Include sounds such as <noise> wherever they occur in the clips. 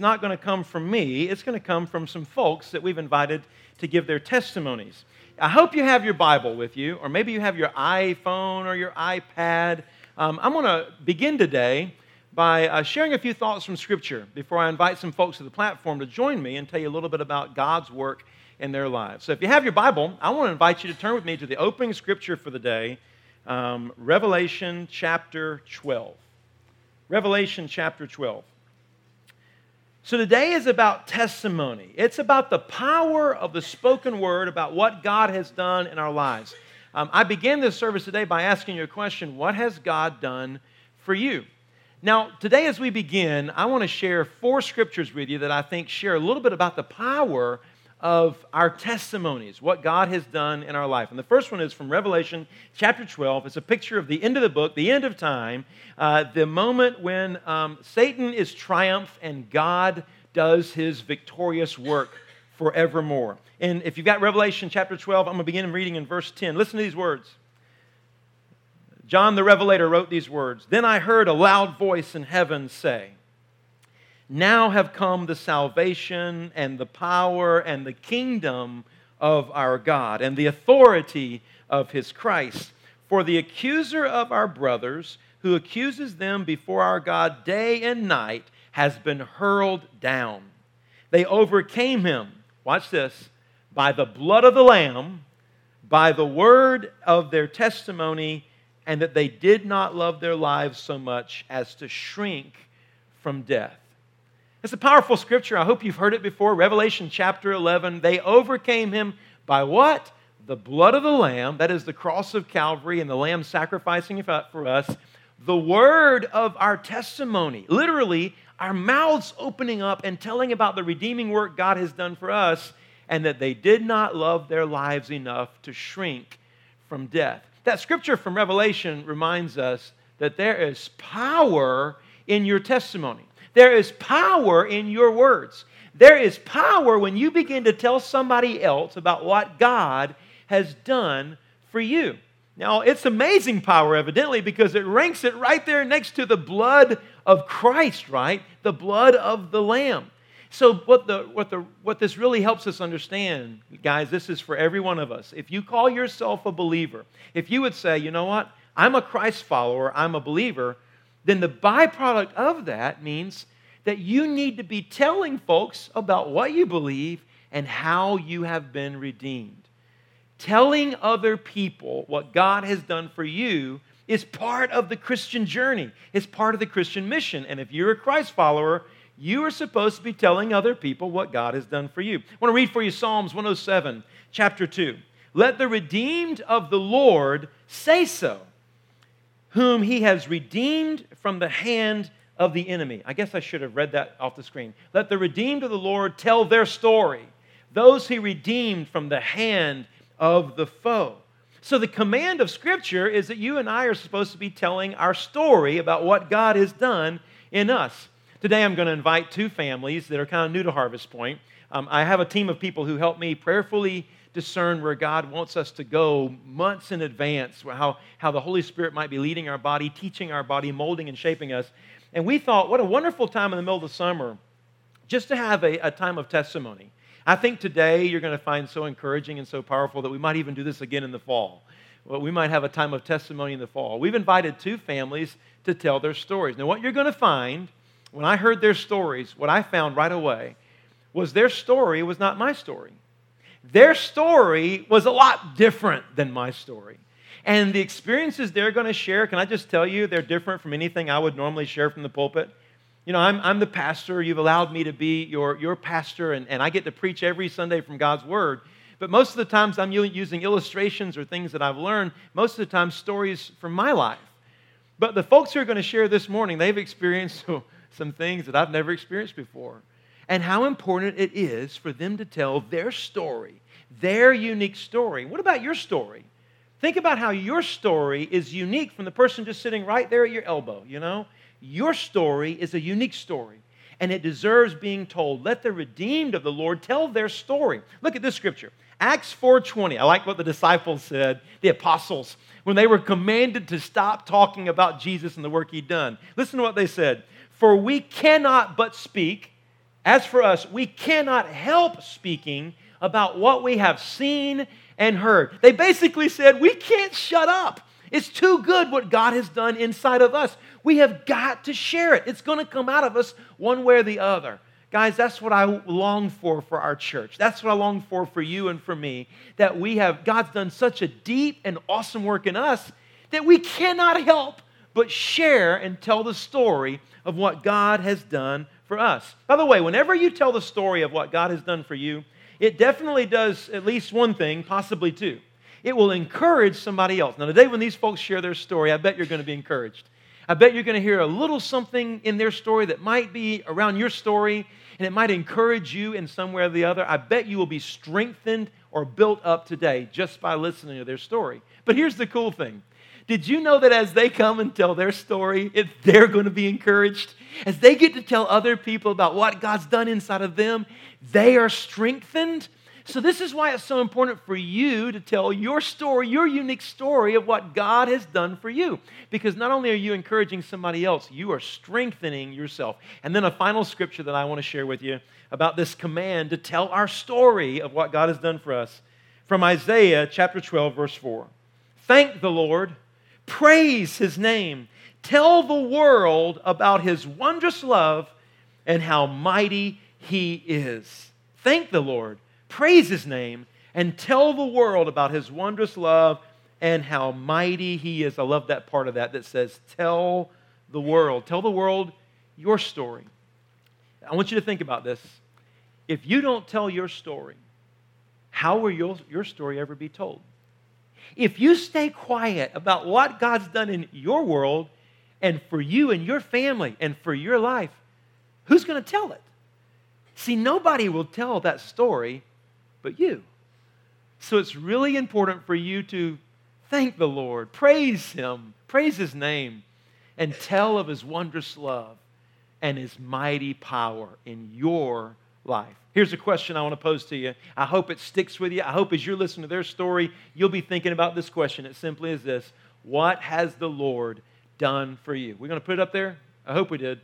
not going to come from me, it's going to come from some folks that we've invited to give their testimonies. I hope you have your Bible with you, or maybe you have your iPhone or your iPad. Um, I'm going to begin today by uh, sharing a few thoughts from Scripture before I invite some folks to the platform to join me and tell you a little bit about God's work in their lives. So if you have your Bible, I want to invite you to turn with me to the opening Scripture for the day, um, Revelation chapter 12. Revelation chapter 12. So today is about testimony. It's about the power of the spoken word about what God has done in our lives. Um, I began this service today by asking you a question What has God done for you? Now, today as we begin, I want to share four scriptures with you that I think share a little bit about the power of our testimonies, what God has done in our life. And the first one is from Revelation chapter 12. It's a picture of the end of the book, the end of time, uh, the moment when um, Satan is triumphed and God does his victorious work forevermore. And if you've got Revelation chapter 12, I'm going to begin reading in verse 10. Listen to these words. John the Revelator wrote these words Then I heard a loud voice in heaven say, now have come the salvation and the power and the kingdom of our God and the authority of his Christ. For the accuser of our brothers, who accuses them before our God day and night, has been hurled down. They overcame him, watch this, by the blood of the Lamb, by the word of their testimony, and that they did not love their lives so much as to shrink from death. It's a powerful scripture. I hope you've heard it before. Revelation chapter 11. They overcame him by what? The blood of the Lamb, that is the cross of Calvary and the Lamb sacrificing for us. The word of our testimony. Literally, our mouths opening up and telling about the redeeming work God has done for us, and that they did not love their lives enough to shrink from death. That scripture from Revelation reminds us that there is power in your testimony. There is power in your words. There is power when you begin to tell somebody else about what God has done for you. Now, it's amazing power, evidently, because it ranks it right there next to the blood of Christ, right? The blood of the Lamb. So, what, the, what, the, what this really helps us understand, guys, this is for every one of us. If you call yourself a believer, if you would say, you know what, I'm a Christ follower, I'm a believer, then the byproduct of that means that you need to be telling folks about what you believe and how you have been redeemed. Telling other people what God has done for you is part of the Christian journey, it's part of the Christian mission. And if you're a Christ follower, you are supposed to be telling other people what God has done for you. I want to read for you Psalms 107, chapter 2. Let the redeemed of the Lord say so whom he has redeemed from the hand of the enemy. I guess I should have read that off the screen. Let the redeemed of the Lord tell their story, those he redeemed from the hand of the foe. So, the command of Scripture is that you and I are supposed to be telling our story about what God has done in us. Today, I'm going to invite two families that are kind of new to Harvest Point. Um, I have a team of people who help me prayerfully discern where God wants us to go months in advance, how, how the Holy Spirit might be leading our body, teaching our body, molding and shaping us. And we thought, what a wonderful time in the middle of the summer just to have a, a time of testimony. I think today you're going to find so encouraging and so powerful that we might even do this again in the fall. Well, we might have a time of testimony in the fall. We've invited two families to tell their stories. Now, what you're going to find when I heard their stories, what I found right away was their story was not my story. Their story was a lot different than my story. And the experiences they're going to share, can I just tell you, they're different from anything I would normally share from the pulpit. You know, I'm, I'm the pastor. You've allowed me to be your, your pastor, and, and I get to preach every Sunday from God's Word. But most of the times I'm using illustrations or things that I've learned, most of the time stories from my life. But the folks who are going to share this morning, they've experienced <laughs> some things that I've never experienced before and how important it is for them to tell their story, their unique story. What about your story? Think about how your story is unique from the person just sitting right there at your elbow, you know? Your story is a unique story and it deserves being told. Let the redeemed of the Lord tell their story. Look at this scripture. Acts 4:20. I like what the disciples said, the apostles, when they were commanded to stop talking about Jesus and the work he'd done. Listen to what they said. For we cannot but speak As for us, we cannot help speaking about what we have seen and heard. They basically said, We can't shut up. It's too good what God has done inside of us. We have got to share it. It's going to come out of us one way or the other. Guys, that's what I long for for our church. That's what I long for for you and for me. That we have, God's done such a deep and awesome work in us that we cannot help but share and tell the story of what God has done for us. By the way, whenever you tell the story of what God has done for you, it definitely does at least one thing, possibly two. It will encourage somebody else. Now, today, when these folks share their story, I bet you're going to be encouraged. I bet you're going to hear a little something in their story that might be around your story and it might encourage you in some way or the other. I bet you will be strengthened or built up today just by listening to their story. But here's the cool thing did you know that as they come and tell their story, if they're going to be encouraged? As they get to tell other people about what God's done inside of them, they are strengthened. So, this is why it's so important for you to tell your story, your unique story of what God has done for you. Because not only are you encouraging somebody else, you are strengthening yourself. And then, a final scripture that I want to share with you about this command to tell our story of what God has done for us from Isaiah chapter 12, verse 4. Thank the Lord Praise his name. Tell the world about his wondrous love and how mighty he is. Thank the Lord. Praise his name and tell the world about his wondrous love and how mighty he is. I love that part of that that says, Tell the world. Tell the world your story. I want you to think about this. If you don't tell your story, how will your, your story ever be told? If you stay quiet about what God's done in your world and for you and your family and for your life, who's going to tell it? See, nobody will tell that story but you. So it's really important for you to thank the Lord, praise Him, praise His name, and tell of His wondrous love and His mighty power in your life. Here's a question I want to pose to you. I hope it sticks with you. I hope as you're listening to their story, you'll be thinking about this question. It simply is this What has the Lord done for you? We're going to put it up there? I hope we did.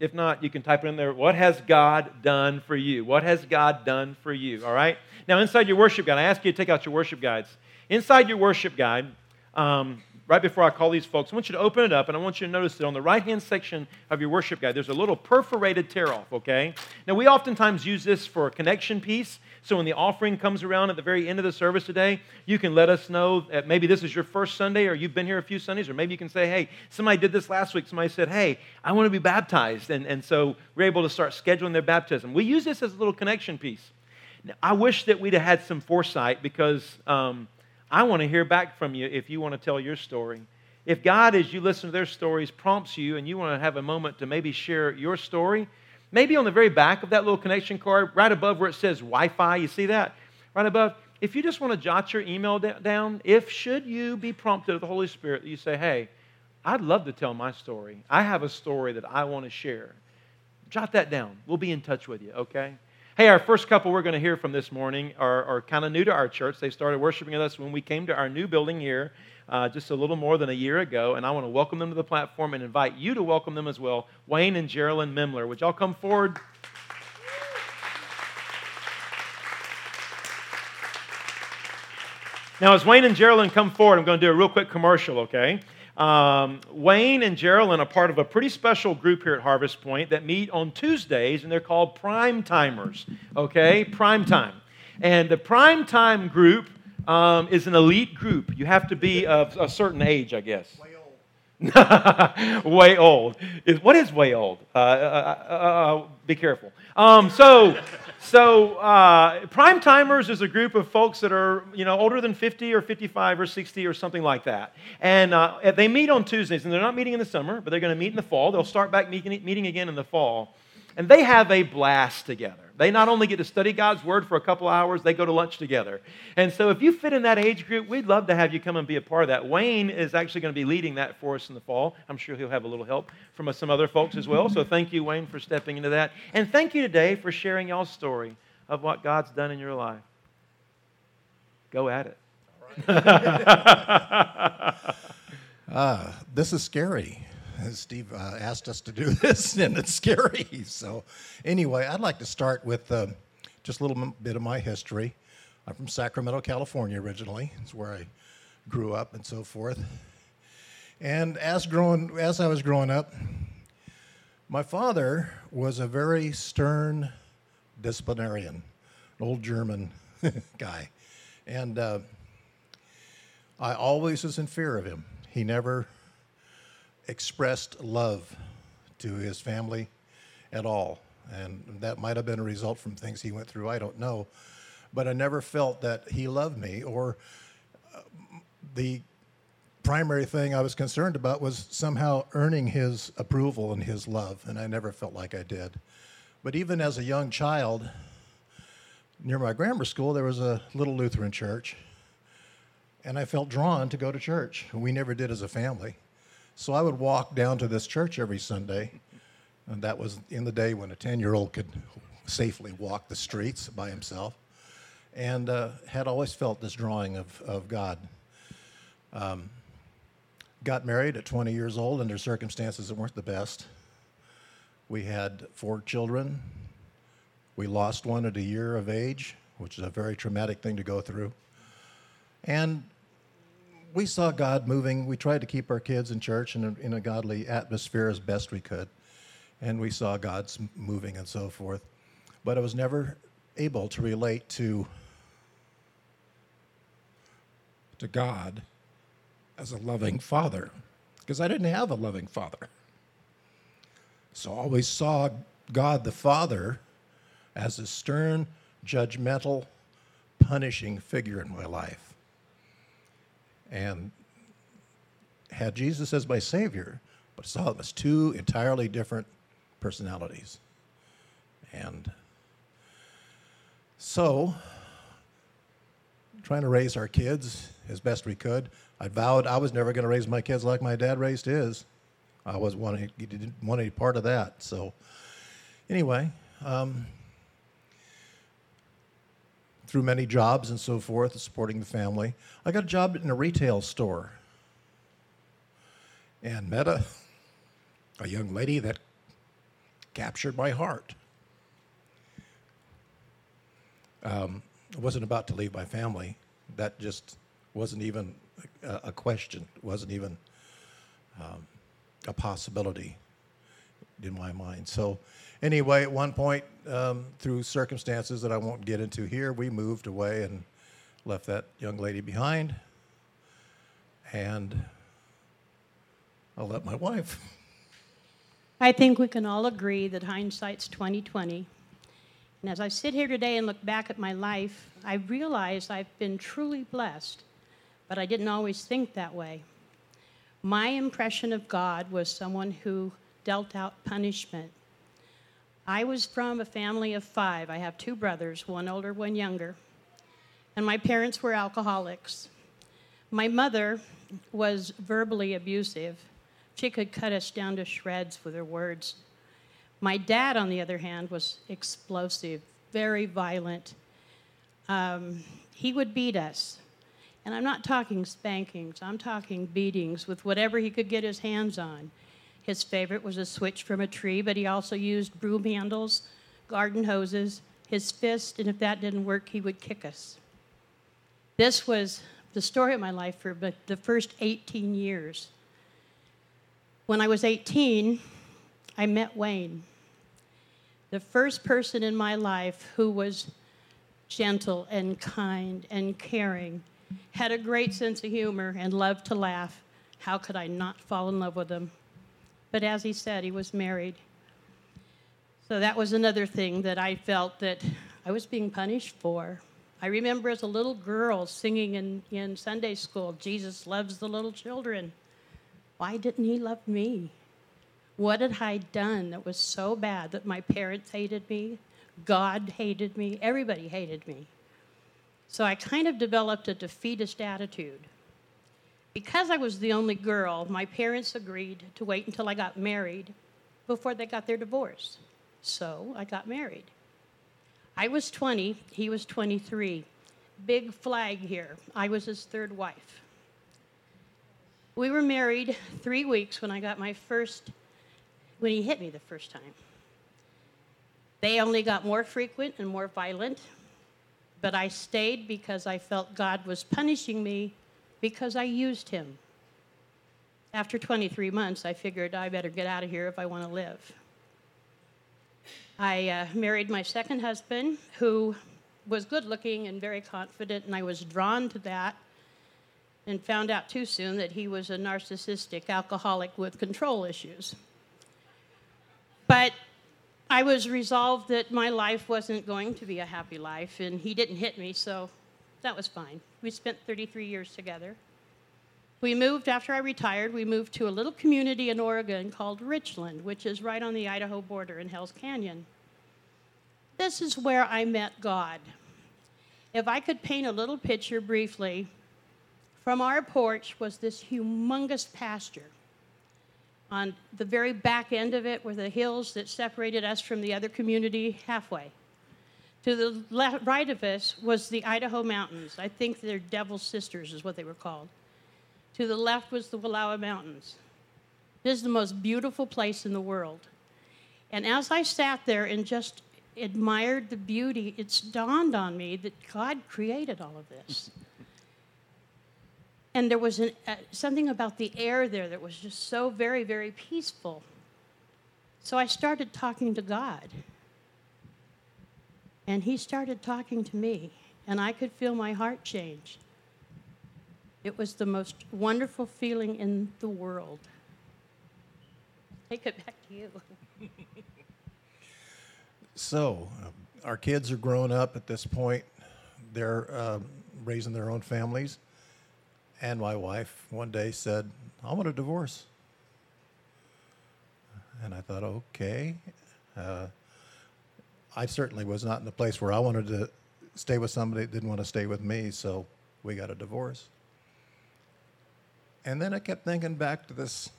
If not, you can type it in there. What has God done for you? What has God done for you? All right? Now, inside your worship guide, I ask you to take out your worship guides. Inside your worship guide, um, right before I call these folks, I want you to open it up and I want you to notice that on the right hand section of your worship guide, there's a little perforated tear off, okay? Now, we oftentimes use this for a connection piece. So when the offering comes around at the very end of the service today, you can let us know that maybe this is your first Sunday or you've been here a few Sundays, or maybe you can say, hey, somebody did this last week. Somebody said, hey, I want to be baptized. And, and so we're able to start scheduling their baptism. We use this as a little connection piece. Now, I wish that we'd have had some foresight because. Um, I want to hear back from you if you want to tell your story. If God, as you listen to their stories, prompts you and you want to have a moment to maybe share your story, maybe on the very back of that little connection card, right above where it says Wi Fi, you see that? Right above. If you just want to jot your email down, if should you be prompted of the Holy Spirit, that you say, hey, I'd love to tell my story. I have a story that I want to share. Jot that down. We'll be in touch with you, okay? Hey, our first couple we're going to hear from this morning are, are kind of new to our church. They started worshiping with us when we came to our new building here uh, just a little more than a year ago, and I want to welcome them to the platform and invite you to welcome them as well. Wayne and Geraldine Mimler. Would y'all come forward? Now, as Wayne and Geraldine come forward, I'm going to do a real quick commercial, okay? Um, Wayne and Geraldine are part of a pretty special group here at Harvest Point that meet on Tuesdays, and they're called Prime Timers. Okay, Prime Time. And the Prime Time group um, is an elite group. You have to be of a certain age, I guess. Way old. <laughs> way old. What is way old? Uh, uh, uh, uh be careful. Um, so, so uh, prime timers is a group of folks that are you know older than 50 or 55 or 60 or something like that, and uh, they meet on Tuesdays. And they're not meeting in the summer, but they're going to meet in the fall. They'll start back meeting, meeting again in the fall. And they have a blast together. They not only get to study God's Word for a couple hours, they go to lunch together. And so, if you fit in that age group, we'd love to have you come and be a part of that. Wayne is actually going to be leading that for us in the fall. I'm sure he'll have a little help from some other folks as well. So, thank you, Wayne, for stepping into that. And thank you today for sharing y'all's story of what God's done in your life. Go at it. uh, <laughs> <laughs> this is scary. <laughs> Steve uh, asked us to do <laughs> this, and it's scary. So, anyway, I'd like to start with uh, just a little bit of my history. I'm from Sacramento, California, originally. It's where I grew up and so forth. And as growing, as I was growing up, my father was a very stern disciplinarian, an old German <laughs> guy, and uh, I always was in fear of him. He never expressed love to his family at all. And that might have been a result from things he went through, I don't know. But I never felt that he loved me or uh, the primary thing I was concerned about was somehow earning his approval and his love, and I never felt like I did. But even as a young child, near my grammar school, there was a little Lutheran church, and I felt drawn to go to church. We never did as a family. So I would walk down to this church every Sunday, and that was in the day when a 10 year old could safely walk the streets by himself, and uh, had always felt this drawing of, of God. Um, got married at 20 years old under circumstances that weren't the best. We had four children. We lost one at a year of age, which is a very traumatic thing to go through. And we saw God moving. We tried to keep our kids in church in a, in a godly atmosphere as best we could. And we saw God's moving and so forth. But I was never able to relate to, to God as a loving father because I didn't have a loving father. So I always saw God the Father as a stern, judgmental, punishing figure in my life and had Jesus as my Savior, but saw them as two entirely different personalities. And so, trying to raise our kids as best we could, I vowed I was never going to raise my kids like my dad raised his. I was wanting, didn't want any part of that. So, anyway, um, through many jobs and so forth, supporting the family. I got a job in a retail store and met a, a young lady that captured my heart. Um, I wasn't about to leave my family. That just wasn't even a, a question. It wasn't even um, a possibility in my mind. So anyway, at one point, um, through circumstances that I won't get into here, we moved away and left that young lady behind. And I'll let my wife. I think we can all agree that hindsight's 2020. And as I sit here today and look back at my life, I realize I've been truly blessed, but I didn't always think that way. My impression of God was someone who dealt out punishment I was from a family of five. I have two brothers, one older, one younger. And my parents were alcoholics. My mother was verbally abusive. She could cut us down to shreds with her words. My dad, on the other hand, was explosive, very violent. Um, he would beat us. And I'm not talking spankings, I'm talking beatings with whatever he could get his hands on. His favorite was a switch from a tree, but he also used broom handles, garden hoses, his fist, and if that didn't work, he would kick us. This was the story of my life for the first 18 years. When I was 18, I met Wayne, the first person in my life who was gentle and kind and caring, had a great sense of humor, and loved to laugh. How could I not fall in love with him? But as he said, he was married. So that was another thing that I felt that I was being punished for. I remember as a little girl singing in, in Sunday school, Jesus loves the little children. Why didn't he love me? What had I done that was so bad that my parents hated me? God hated me? Everybody hated me. So I kind of developed a defeatist attitude. Because I was the only girl, my parents agreed to wait until I got married before they got their divorce. So I got married. I was 20, he was 23. Big flag here. I was his third wife. We were married three weeks when I got my first, when he hit me the first time. They only got more frequent and more violent, but I stayed because I felt God was punishing me because I used him. After 23 months, I figured I better get out of here if I want to live. I uh, married my second husband, who was good looking and very confident, and I was drawn to that and found out too soon that he was a narcissistic alcoholic with control issues. But I was resolved that my life wasn't going to be a happy life, and he didn't hit me, so that was fine. We spent 33 years together. We moved, after I retired, we moved to a little community in Oregon called Richland, which is right on the Idaho border in Hells Canyon. This is where I met God. If I could paint a little picture briefly, from our porch was this humongous pasture. On the very back end of it were the hills that separated us from the other community halfway. To the left, right of us was the Idaho Mountains. I think they're Devil's Sisters, is what they were called. To the left was the Wallowa Mountains. This is the most beautiful place in the world. And as I sat there and just admired the beauty, it's dawned on me that God created all of this. <laughs> and there was an, uh, something about the air there that was just so very, very peaceful. So I started talking to God. And He started talking to me, and I could feel my heart change. It was the most wonderful feeling in the world. Take it back to you. So, uh, our kids are grown up at this point. They're uh, raising their own families. And my wife one day said, I want a divorce. And I thought, okay. Uh, I certainly was not in the place where I wanted to stay with somebody that didn't want to stay with me, so we got a divorce. And then I kept thinking back to this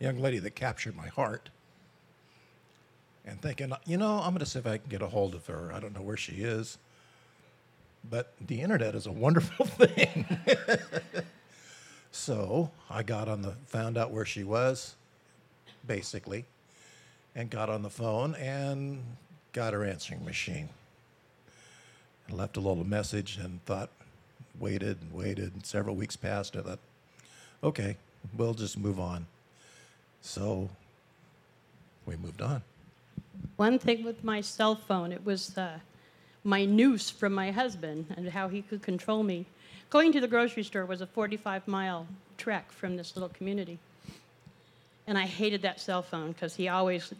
young lady that captured my heart and thinking, you know, I'm going to see if I can get a hold of her. I don't know where she is. But the internet is a wonderful <laughs> thing. so I got on the, found out where she was, basically, and got on the phone and got her answering machine. I left a little message and thought, waited and waited. And several weeks passed. I thought, okay, we'll just move on. So we moved on. One thing with my cell phone, it was uh, my noose from my husband and how he could control me. Going to the grocery store was a 45 mile trek from this little community. And I hated that cell phone because he always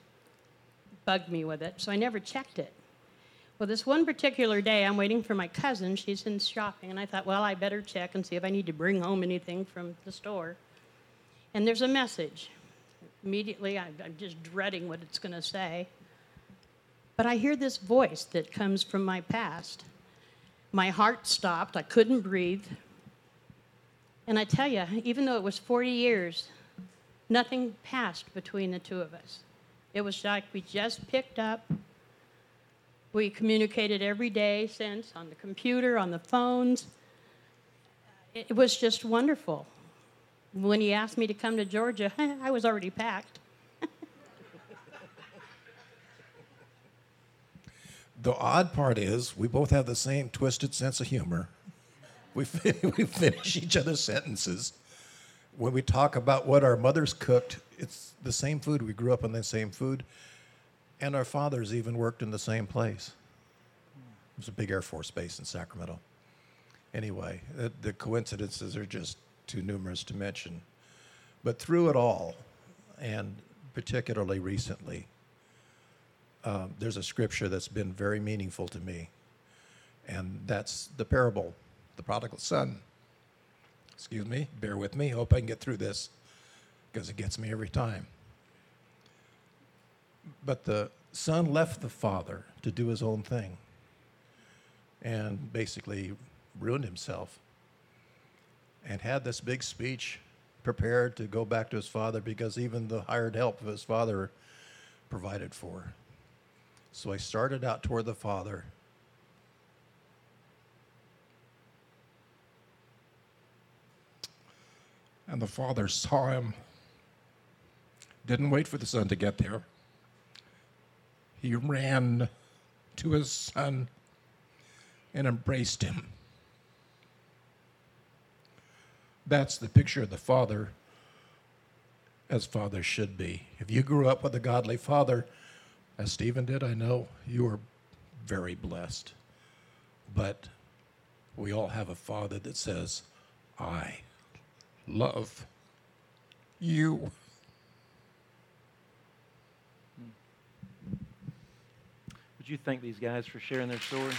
bugged me with it, so I never checked it. Well, this one particular day, I'm waiting for my cousin. She's in shopping, and I thought, well, I better check and see if I need to bring home anything from the store. And there's a message. Immediately, I'm, just dreading what it's going to say. But I hear this voice that comes from my past. My heart stopped. I couldn't breathe. And I tell you, even though it was 40 years, nothing passed between the two of us. It was like we just picked up. We communicated every day since on the computer, on the phones. It was just wonderful. When he asked me to come to Georgia, <laughs> I was already packed. <laughs> The odd part is we both have the same twisted sense of humor. We, <laughs> we finish each other's sentences. When we talk about what our mothers cooked, it's the same food. We grew up on the same food. And our fathers even worked in the same place. It was a big Air Force base in Sacramento. Anyway, the, coincidences are just too numerous to mention. But through it all, and particularly recently, um, there's a scripture that's been very meaningful to me, and that's the parable, the prodigal son. Excuse me, bear with me. Hope I can get through this because it gets me every time. But the son left the father to do his own thing and basically ruined himself and had this big speech prepared to go back to his father because even the hired help of his father provided for. So I started out toward the Father. And the father saw him, didn't wait for the son to get there. He ran to his son and embraced him. That's the picture of the father as fathers should be. If you grew up with a godly father, as Stephen did, I know you were very blessed. But we all have a father that says, I love you. Would you thank these guys for sharing their story?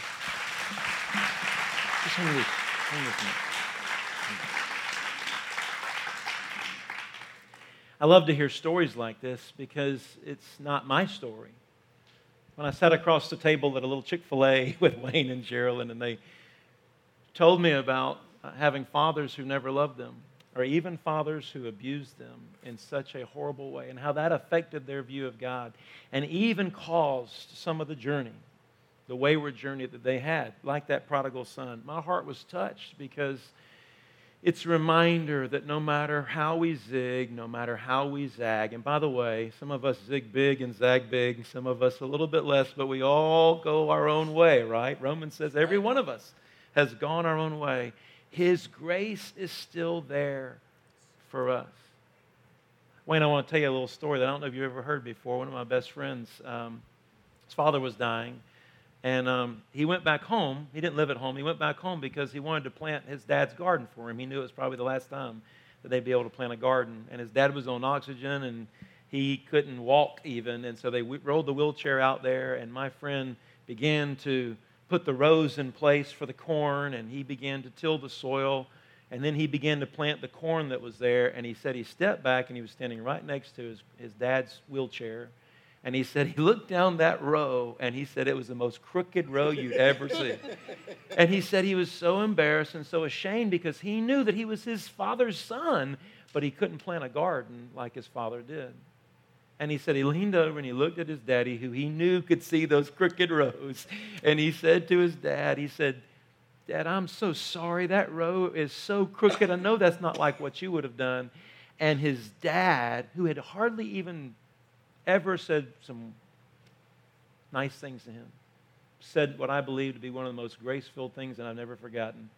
Just hang this, hang this I love to hear stories like this because it's not my story. When I sat across the table at a little Chick fil A <laughs> with Wayne and Geraldine, and they told me about having fathers who never loved them, or even fathers who abused them in such a horrible way, and how that affected their view of God, and even caused some of the journey, the wayward journey that they had, like that prodigal son. My heart was touched because it's a reminder that no matter how we zig, no matter how we zag, and by the way, some of us zig big and zag big, some of us a little bit less, but we all go our own way, right? Romans says every one of us has gone our own way. His grace is still there for us. Wayne, I want to tell you a little story that I don't know if you've ever heard before. One of my best friends, um, his father was dying, and um, he went back home. He didn't live at home. He went back home because he wanted to plant his dad's garden for him. He knew it was probably the last time that they'd be able to plant a garden. And his dad was on oxygen and he couldn't walk even. And so they rolled the wheelchair out there, and my friend began to put the rows in place for the corn, and he began to till the soil. And then he began to plant the corn that was there. And he said he stepped back and he was standing right next to his, his dad's wheelchair. And he said he looked down that row and he said it was the most crooked row you'd ever <laughs> see. And he said he was so embarrassed and so ashamed because he knew that he was his father's son, but he couldn't plant a garden like his father did. And he said he leaned over and he looked at his daddy, who he knew could see those crooked rows. And he said to his dad, he said, Dad, I'm so sorry. That row is so crooked. I know that's not like what you would have done. And his dad, who had hardly even ever said some nice things to him. Said what I believe to be one of the most grace filled things that I've never forgotten.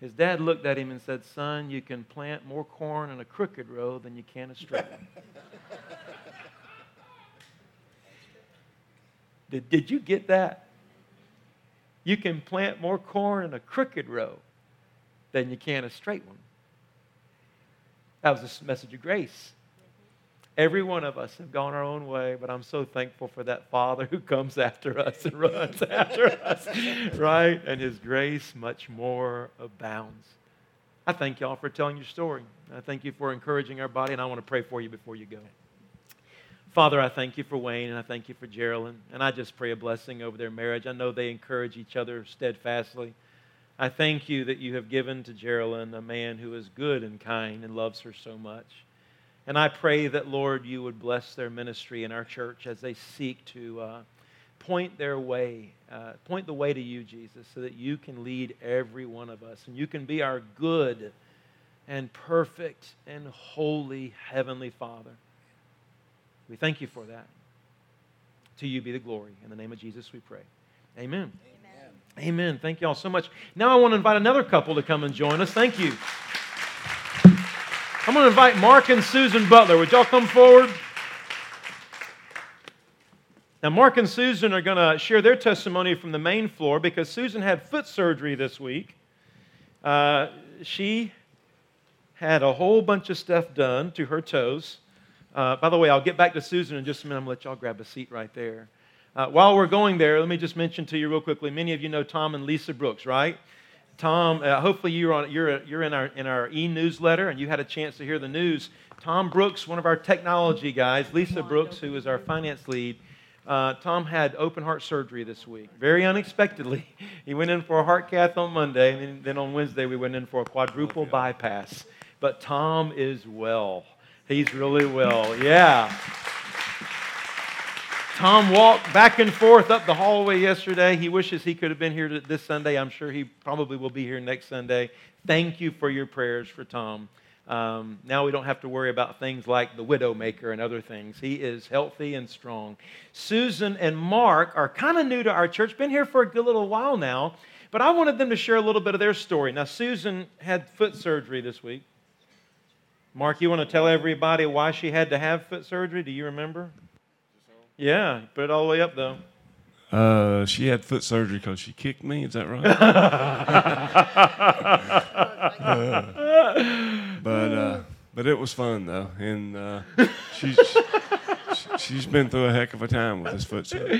His dad looked at him and said, Son, you can plant more corn in a crooked row than you can a straight one. <laughs> did, did you get that? You can plant more corn in a crooked row than you can a straight one. That was a message of grace. Every one of us have gone our own way, but I'm so thankful for that Father who comes after us and runs <laughs> after us, right? And His grace much more abounds. I thank y'all for telling your story. I thank you for encouraging our body, and I want to pray for you before you go. Father, I thank you for Wayne, and I thank you for Geraldine, and I just pray a blessing over their marriage. I know they encourage each other steadfastly. I thank you that you have given to Geraldine a man who is good and kind and loves her so much. And I pray that, Lord, you would bless their ministry in our church as they seek to uh, point their way, uh, point the way to you, Jesus, so that you can lead every one of us and you can be our good and perfect and holy Heavenly Father. We thank you for that. To you be the glory. In the name of Jesus, we pray. Amen. Amen. Amen. Thank you all so much. Now I want to invite another couple to come and join us. Thank you. I'm going to invite Mark and Susan Butler. Would y'all come forward? Now, Mark and Susan are going to share their testimony from the main floor because Susan had foot surgery this week. Uh, she had a whole bunch of stuff done to her toes. Uh, by the way, I'll get back to Susan in just a minute. I'm going to let y'all grab a seat right there. Uh, while we're going there, let me just mention to you real quickly many of you know Tom and Lisa Brooks, right? Tom, uh, hopefully you're, on, you're, you're in our, in our e newsletter and you had a chance to hear the news. Tom Brooks, one of our technology guys, Lisa Brooks, who is our finance lead, uh, Tom had open heart surgery this week, very unexpectedly. <laughs> He went in for a heart cath on Monday, and then, on Wednesday we went in for a quadruple bypass. But Tom is well. He's really well. Yeah. Tom walked back and forth up the hallway yesterday. He wishes he could have been here this Sunday. I'm sure he probably will be here next Sunday. Thank you for your prayers for Tom. Um, now we don't have to worry about things like the widowmaker and other things. He is healthy and strong. Susan and Mark are kind of new to our church, been here for a good little while now, but I wanted them to share a little bit of their story. Now, Susan had foot surgery this week. Mark, you want to tell everybody why she had to have foot surgery? Do you remember? Yeah, put it all the way up though. Uh, she had foot surgery because she kicked me. Is that right? <laughs> but uh, but it was fun though, and uh, she's she's been through a heck of a time with this foot surgery.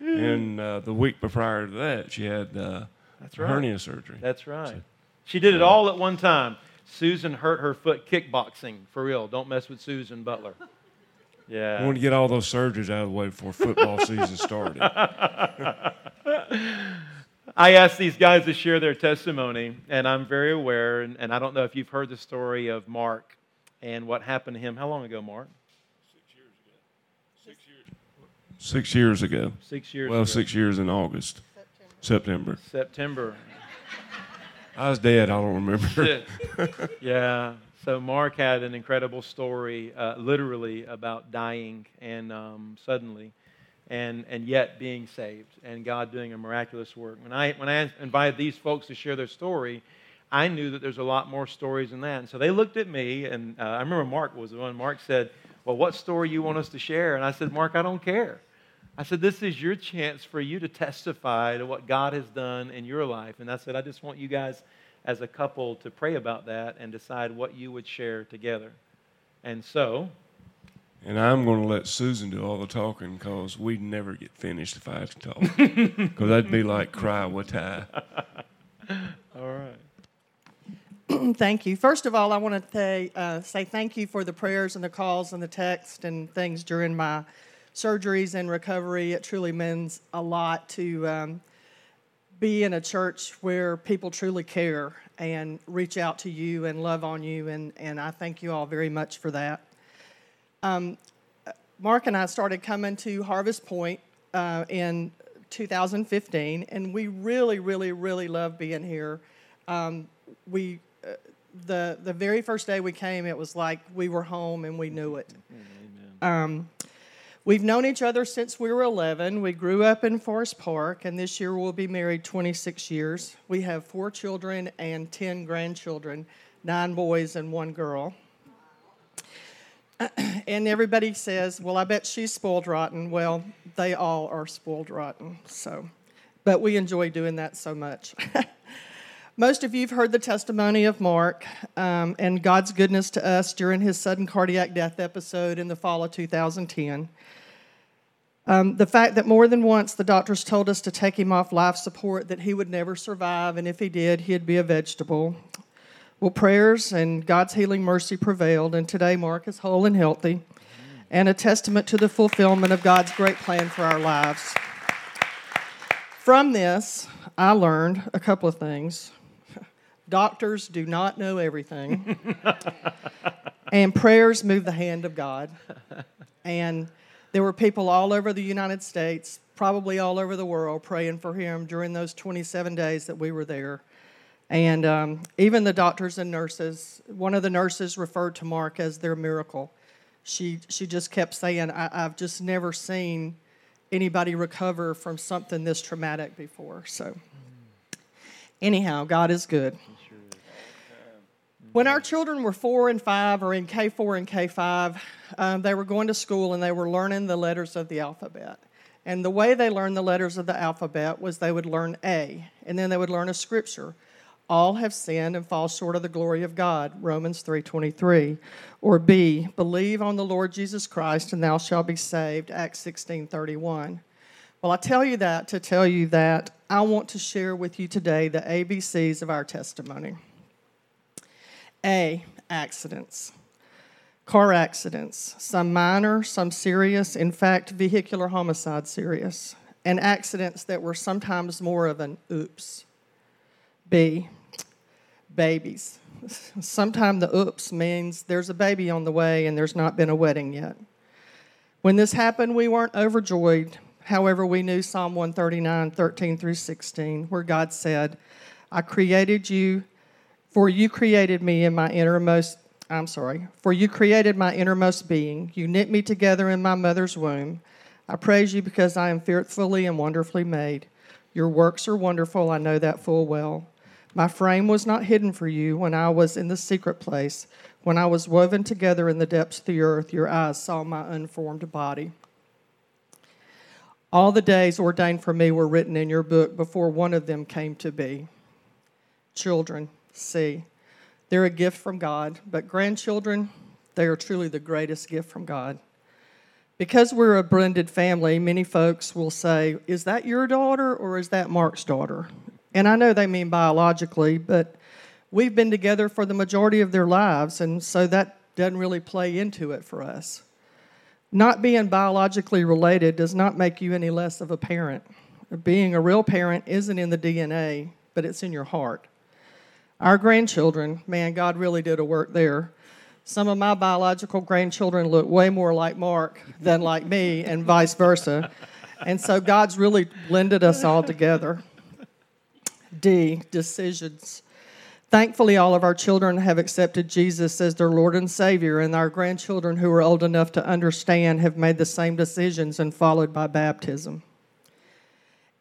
And uh, the week prior to that, she had uh, That's right. hernia surgery. That's right. She did it all at one time. Susan hurt her foot kickboxing. For real. Don't mess with Susan Butler. <laughs> I Yeah. want to get all those surgeries out of the way before football season started. <laughs> I asked these guys to share their testimony, and I'm very aware, and, and I don't know if you've heard the story of Mark and what happened to him. How long ago, Mark? Six years ago. Six years Well, ago. six years in August, September. September. I was dead. I don't remember. <laughs> <laughs> yeah. So Mark had an incredible story, uh, literally about dying and um, suddenly, and and yet being saved, and God doing a miraculous work. When I when I invited these folks to share their story, I knew that there's a lot more stories than that. And so they looked at me, and uh, I remember Mark was the one. Mark said, "Well, what story you want us to share?" And I said, "Mark, I don't care." I said, This is your chance for you to testify to what God has done in your life. And I said, I just want you guys as a couple to pray about that and decide what you would share together. And so, And I'm going to let Susan do all the talking because we'd never get finished if I had to talk. <laughs> Because that'd be like cry what I. all right. <clears throat> Thank you. First of all, I want to say, uh, say thank you for the prayers and the calls and the text and things during my surgeries and recovery. It truly means a lot to um, be in a church where people truly care and reach out to you and love on you, and, and I thank you all very much for that. Um, Mark and I started coming to Harvest Point uh, in 2015, and we really, really, really love being here. Um, we uh, the the very first day we came, it was like we were home and we knew it. Um, we've known each other since we were 11. We grew up in Forest Park, and this year we'll be married 26 years. We have four children and 10 grandchildren, nine boys and one girl. <clears throat> And everybody says, "Well, I bet she's spoiled rotten." Well, they all are spoiled rotten. So, but we enjoy doing that so much. <laughs> Most of you have heard the testimony of Mark um, and God's goodness to us during his sudden cardiac death episode in the fall of 2010. Um, the fact that more than once the doctors told us to take him off life support, that he would never survive, and if he did, he'd be a vegetable. Well, prayers and God's healing mercy prevailed, and today Mark is whole and healthy, and a testament to the fulfillment of God's great plan for our lives. From this, I learned a couple of things. Doctors do not know everything, <laughs> and prayers move the hand of God. And there were people all over the United States, probably all over the world, praying for him during those 27 days that we were there. And um, even the doctors and nurses, one of the nurses referred to Mark as their miracle. She, she just kept saying, I, I've just never seen anybody recover from something this traumatic before. So, anyhow, God is good. When our children were four and five, or in K4 and K5, um, they were going to school and they were learning the letters of the alphabet. And the way they learned the letters of the alphabet was they would learn A, and then they would learn a scripture. All have sinned and fall short of the glory of God, Romans 3:23. Or B, believe on the Lord Jesus Christ and thou shalt be saved, Acts 16:31. Well, I tell you that to tell you that I want to share with you today the ABCs of our testimony. A, accidents. Car accidents, some minor, some serious, in fact, vehicular homicide serious, and accidents that were sometimes more of an oops. B, babies. <laughs> Sometimes the oops means there's a baby on the way and there's not been a wedding yet. When this happened, we weren't overjoyed. However, we knew Psalm 139, 13 through 16, where God said, I created you, for you created me in my innermost I'm sorry, for you created my innermost being. You knit me together in my mother's womb. I praise you because I am fearfully and wonderfully made. Your works are wonderful, I know that full well. My frame was not hidden for you when I was in the secret place. When I was woven together in the depths of the earth, your eyes saw my unformed body. All the days ordained for me were written in your book before one of them came to be. Children, see, they're a gift from God, but grandchildren, they are truly the greatest gift from God. Because we're a blended family, many folks will say, Is that your daughter or is that Mark's daughter? And I know they mean biologically, but we've been together for the majority of their lives, and so that doesn't really play into it for us. Not being biologically related does not make you any less of a parent. Being a real parent isn't in the DNA, but it's in your heart. Our grandchildren, man, God really did a work there. Some of my biological grandchildren look way more like Mark than like me, and vice versa. And so God's really blended us all together. D, decisions. Thankfully, all of our children have accepted Jesus as their Lord and Savior, and our grandchildren who are old enough to understand have made the same decisions and followed by baptism.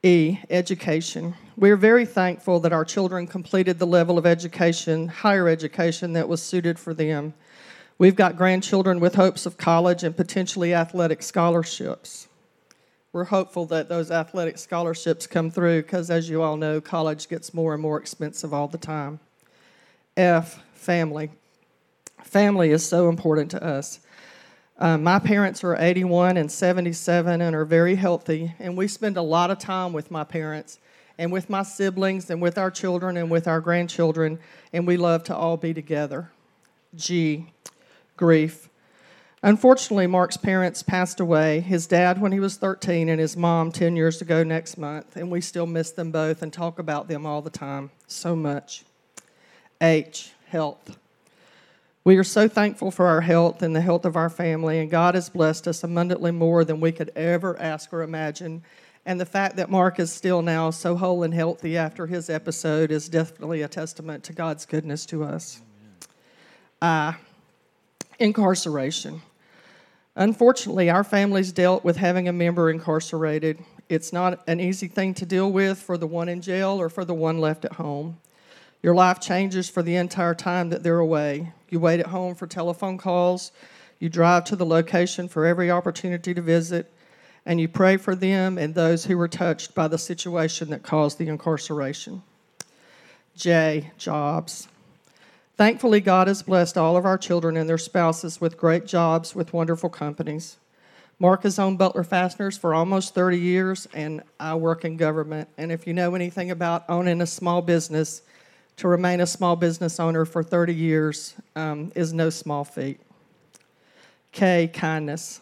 E, education. We are very thankful that our children completed the level of education, higher education, that was suited for them. We've got grandchildren with hopes of college and potentially athletic scholarships. We're hopeful that those athletic scholarships come through because, as you all know, college gets more and more expensive all the time. F, family. Family is so important to us. Uh, my parents are 81 and 77 and are very healthy, and we spend a lot of time with my parents and with my siblings and with our children and with our grandchildren, and we love to all be together. G, grief. Unfortunately, Mark's parents passed away his dad when he was 13 and his mom 10 years ago next month, and we still miss them both and talk about them all the time so much. H, health. We are so thankful for our health and the health of our family, and God has blessed us abundantly more than we could ever ask or imagine. And the fact that Mark is still now so whole and healthy after his episode is definitely a testament to God's goodness to us. I, incarceration. Unfortunately, our families dealt with having a member incarcerated. It's not an easy thing to deal with for the one in jail or for the one left at home. Your life changes for the entire time that they're away. You wait at home for telephone calls, you drive to the location for every opportunity to visit, and you pray for them and those who were touched by the situation that caused the incarceration. J, jobs. Thankfully, God has blessed all of our children and their spouses with great jobs with wonderful companies. Mark has owned Butler Fasteners for almost 30 years, and I work in government. And if you know anything about owning a small business, to remain a small business owner for 30 years um, is no small feat. K, kindness.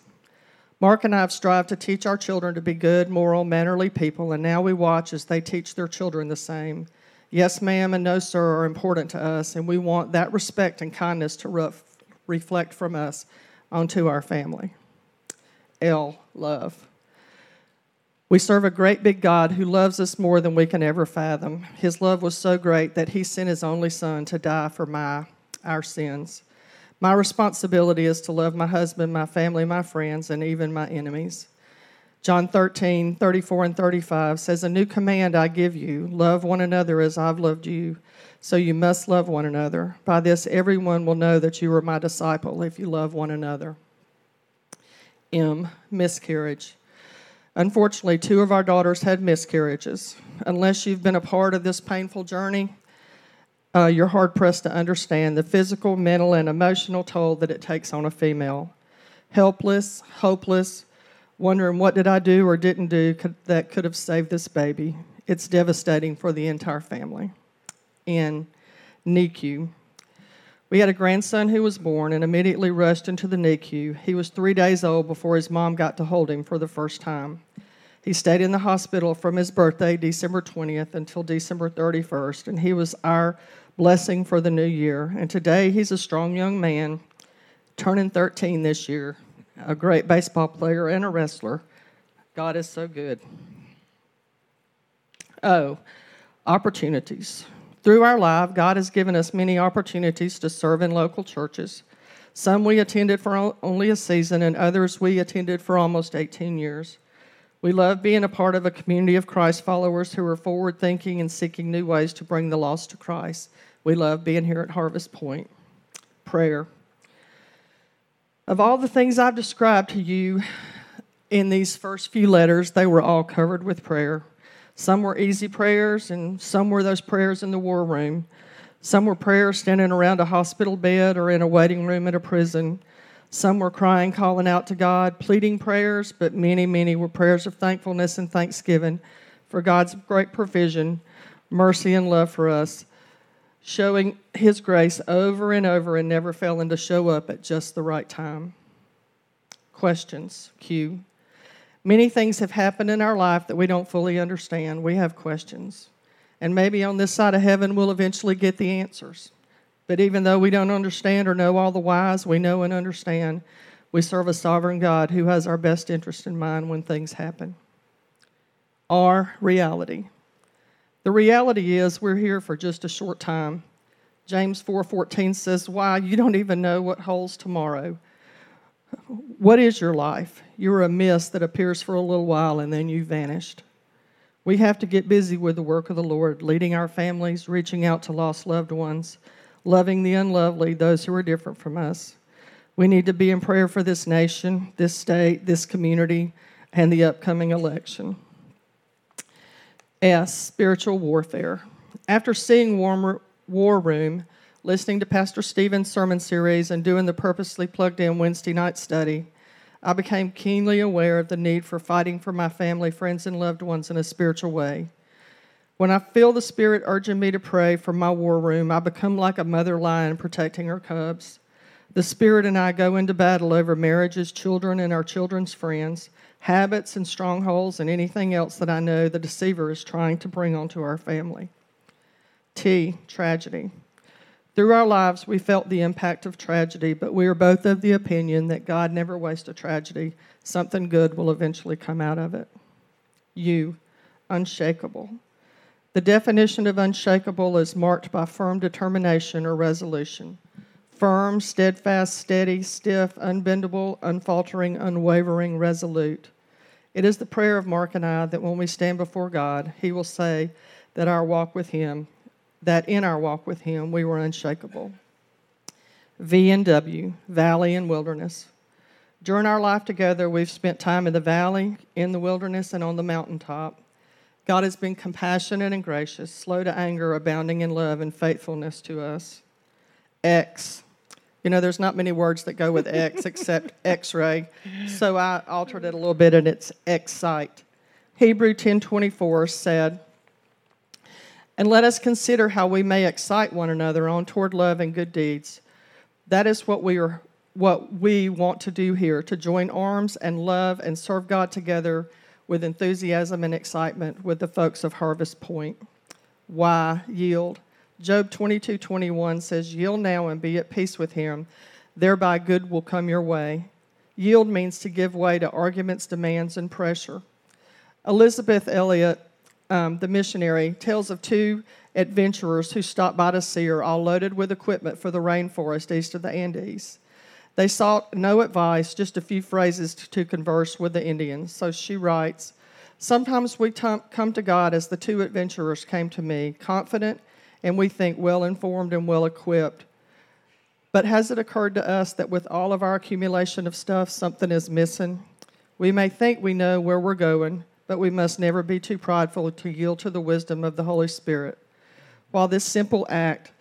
Mark and I have strived to teach our children to be good, moral, mannerly people, and now we watch as they teach their children the same. Yes, ma'am, and no, sir are important to us, and we want that respect and kindness to ref- reflect from us onto our family. L, love. We serve a great big God who loves us more than we can ever fathom. His love was so great that he sent his only son to die for my our sins. My responsibility is to love my husband, my family, my friends, and even my enemies. John 13, 34 and 35 says, A new command I give you love one another as I've loved you. So you must love one another. By this, everyone will know that you are my disciple if you love one another. M, miscarriage. Unfortunately, two of our daughters had miscarriages. Unless you've been a part of this painful journey, uh, you're hard pressed to understand the physical, mental, and emotional toll that it takes on a female. Helpless, hopeless, wondering what did I do or didn't do could, that could have saved this baby. It's devastating for the entire family. In NICU, we had a grandson who was born and immediately rushed into the NICU. He was three days old before his mom got to hold him for the first time. He stayed in the hospital from his birthday, December 20th, until December 31st, and he was our blessing for the new year. And today he's a strong young man, turning 13 this year, a great baseball player and a wrestler. God is so good. Oh, opportunities. Through our life, God has given us many opportunities to serve in local churches. Some we attended for only a season, and others we attended for almost 18 years. We love being a part of a community of Christ followers who are forward thinking and seeking new ways to bring the lost to Christ. We love being here at Harvest Point. Prayer. Of all the things I've described to you in these first few letters, they were all covered with prayer. Some were easy prayers, and some were those prayers in the war room. Some were prayers standing around a hospital bed or in a waiting room at a prison. Some were crying, calling out to God, pleading prayers, but many, many were prayers of thankfulness and thanksgiving for God's great provision, mercy, and love for us, showing His grace over and over and never failing to show up at just the right time. Questions. Q. Many things have happened in our life that we don't fully understand. We have questions. And maybe on this side of heaven, we'll eventually get the answers. But even though we don't understand or know all the whys, we know and understand we serve a sovereign God who has our best interest in mind when things happen. Our reality. The reality is we're here for just a short time. James 4:14 says, "Why you don't even know what holds tomorrow. What is your life? You're a mist that appears for a little while and then you vanished." We have to get busy with the work of the Lord, leading our families, reaching out to lost loved ones, loving the unlovely, those who are different from us. We need to be in prayer for this nation, this state, this community, and the upcoming election. S. Spiritual warfare. After seeing War, Room, listening to Pastor Stephen's sermon series, and doing the purposely plugged in Wednesday night study, I became keenly aware of the need for fighting for my family, friends, and loved ones in a spiritual way. When I feel the Spirit urging me to pray for my war room, I become like a mother lion protecting her cubs. The Spirit and I go into battle over marriages, children, and our children's friends, habits and strongholds, and anything else that I know the deceiver is trying to bring onto our family. T, tragedy. Through our lives, we felt the impact of tragedy, but we are both of the opinion that God never wastes a tragedy. Something good will eventually come out of it. You, unshakable. The definition of unshakable is marked by firm determination or resolution. Firm, steadfast, steady, stiff, unbendable, unfaltering, unwavering, resolute. It is the prayer of Mark and I that when we stand before God, He will say that our walk with Him, that in our walk with Him, we were unshakable. V and W, Valley and Wilderness. During our life together, we've spent time in the valley, in the wilderness, and on the mountaintop. God has been compassionate and gracious, slow to anger, abounding in love and faithfulness to us. X. You know, there's not many words that go with X <laughs> except X ray. So I altered it a little bit and it's Excite. Hebrew 10:24 said, "And let us consider how we may excite one another on toward love and good deeds. That is what we are what we want to do here, to join arms and love and serve God together with enthusiasm and excitement with the folks of Harvest Point. Why yield? Job 22 21 says, Yield now and be at peace with him, thereby good will come your way. Yield means to give way to arguments, demands, and pressure. Elisabeth Elliot, um, the missionary, tells of two adventurers who stopped by to see her, all loaded with equipment for the rainforest east of the Andes. They sought no advice, just a few phrases to converse with the Indians. So she writes Sometimes we t- come to God as the two adventurers came to me, confident and we think well informed and well equipped. But has it occurred to us that with all of our accumulation of stuff, something is missing? We may think we know where we're going, but we must never be too prideful to yield to the wisdom of the Holy Spirit. While this simple act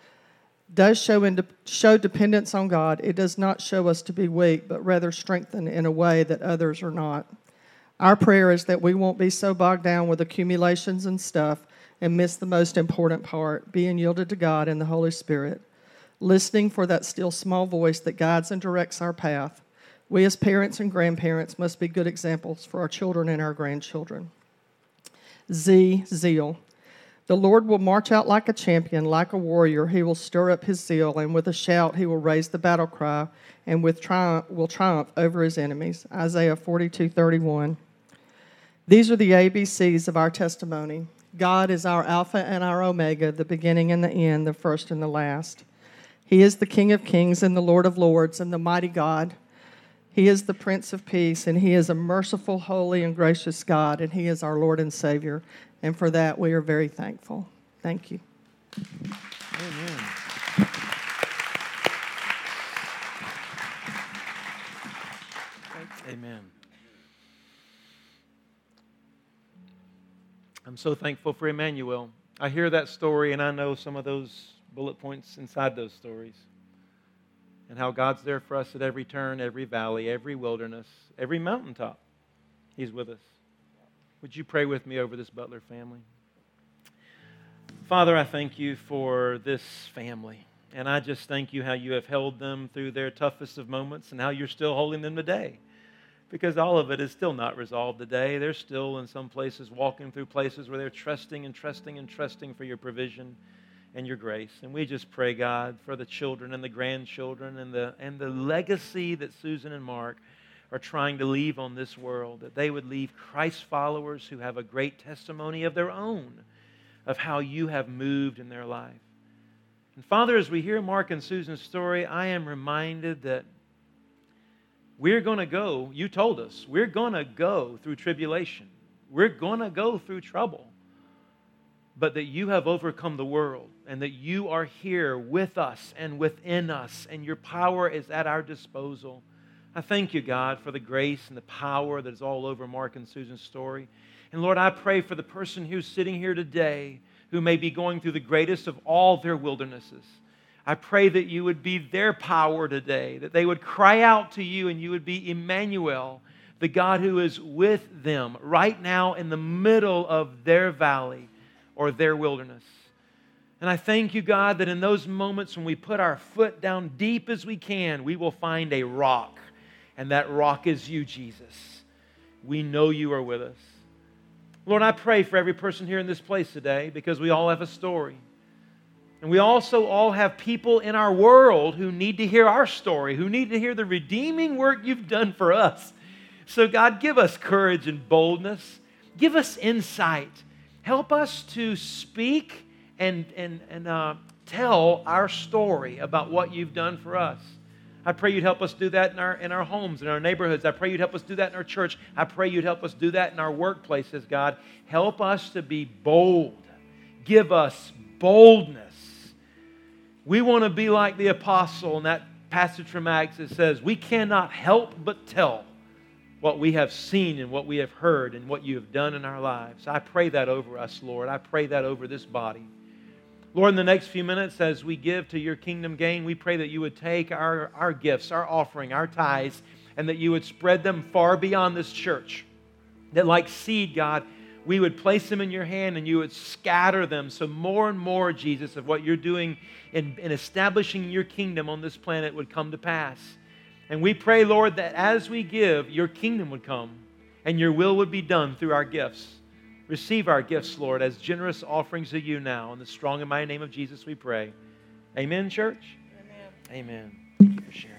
does show, show dependence on God, it does not show us to be weak, but rather strengthen in a way that others are not. Our prayer is that we won't be so bogged down with accumulations and stuff and miss the most important part being yielded to God and the Holy Spirit, listening for that still small voice that guides and directs our path. We, as parents and grandparents, must be good examples for our children and our grandchildren. Z, zeal. The Lord will march out like a champion, like a warrior. He will stir up his zeal, and with a shout he will raise the battle cry, and with triumph will triumph over his enemies. Isaiah 42:31. These are the ABCs of our testimony. God is our Alpha and our Omega, the beginning and the end, the first and the last. He is the King of kings and the Lord of lords and the mighty God. He is the Prince of Peace, and He is a merciful, holy, and gracious God, and He is our Lord and Savior. And for that, we are very thankful. Thank you. Amen. Amen. I'm so thankful for Emmanuel. I hear that story and I know some of those bullet points inside those stories. And how God's there for us at every turn, every valley, every wilderness, every mountaintop. He's with us. Would you pray with me over this Butler family? Father, I thank you for this family. And I just thank you how you have held them through their toughest of moments and how you're still holding them today. Because all of it is still not resolved today. They're still in some places walking through places where they're trusting and trusting and trusting for your provision and your grace. And we just pray, God, for the children and the grandchildren and the, and the legacy that Susan and Mark are trying to leave on this world, that they would leave Christ followers who have a great testimony of their own of how you have moved in their life. And Father, as we hear Mark and Susan's story, I am reminded that we're going to go, you told us, we're going to go through tribulation. We're going to go through trouble. But that you have overcome the world and that you are here with us and within us, and your power is at our disposal. I thank you, God, for the grace and the power that is all over Mark and Susan's story. And Lord, I pray for the person who's sitting here today who may be going through the greatest of all their wildernesses. I pray that you would be their power today, that they would cry out to you and you would be Emmanuel, the God who is with them right now in the middle of their valley or their wilderness. And I thank you, God, that in those moments when we put our foot down deep as we can, we will find a rock. And that rock is you, Jesus. We know you are with us. Lord, I pray for every person here in this place today because we all have a story. And we also all have people in our world who need to hear our story, who need to hear the redeeming work you've done for us. So, God, give us courage and boldness. Give us insight. Help us to speak and, and, and uh, tell our story about what you've done for us. I pray you'd help us do that in our, in our homes, in our neighborhoods. I pray you'd help us do that in our church. I pray you'd help us do that in our workplaces, God. Help us to be bold. Give us boldness. We want to be like the apostle in that passage from Acts that says, We cannot help but tell what we have seen and what we have heard and what you have done in our lives. I pray that over us, Lord. I pray that over this body. Lord, in the next few minutes, as we give to your kingdom gain, we pray that you would take our, our gifts, our offering, our tithes, and that you would spread them far beyond this church. That, like seed, God, we would place them in your hand and you would scatter them so more and more, Jesus, of what you're doing in, in establishing your kingdom on this planet would come to pass. And we pray, Lord, that as we give, your kingdom would come and your will would be done through our gifts. Receive our gifts, Lord, as generous offerings to you now. In the strong and mighty name of Jesus, we pray. Amen, church? Amen. Amen. Thank you for sharing.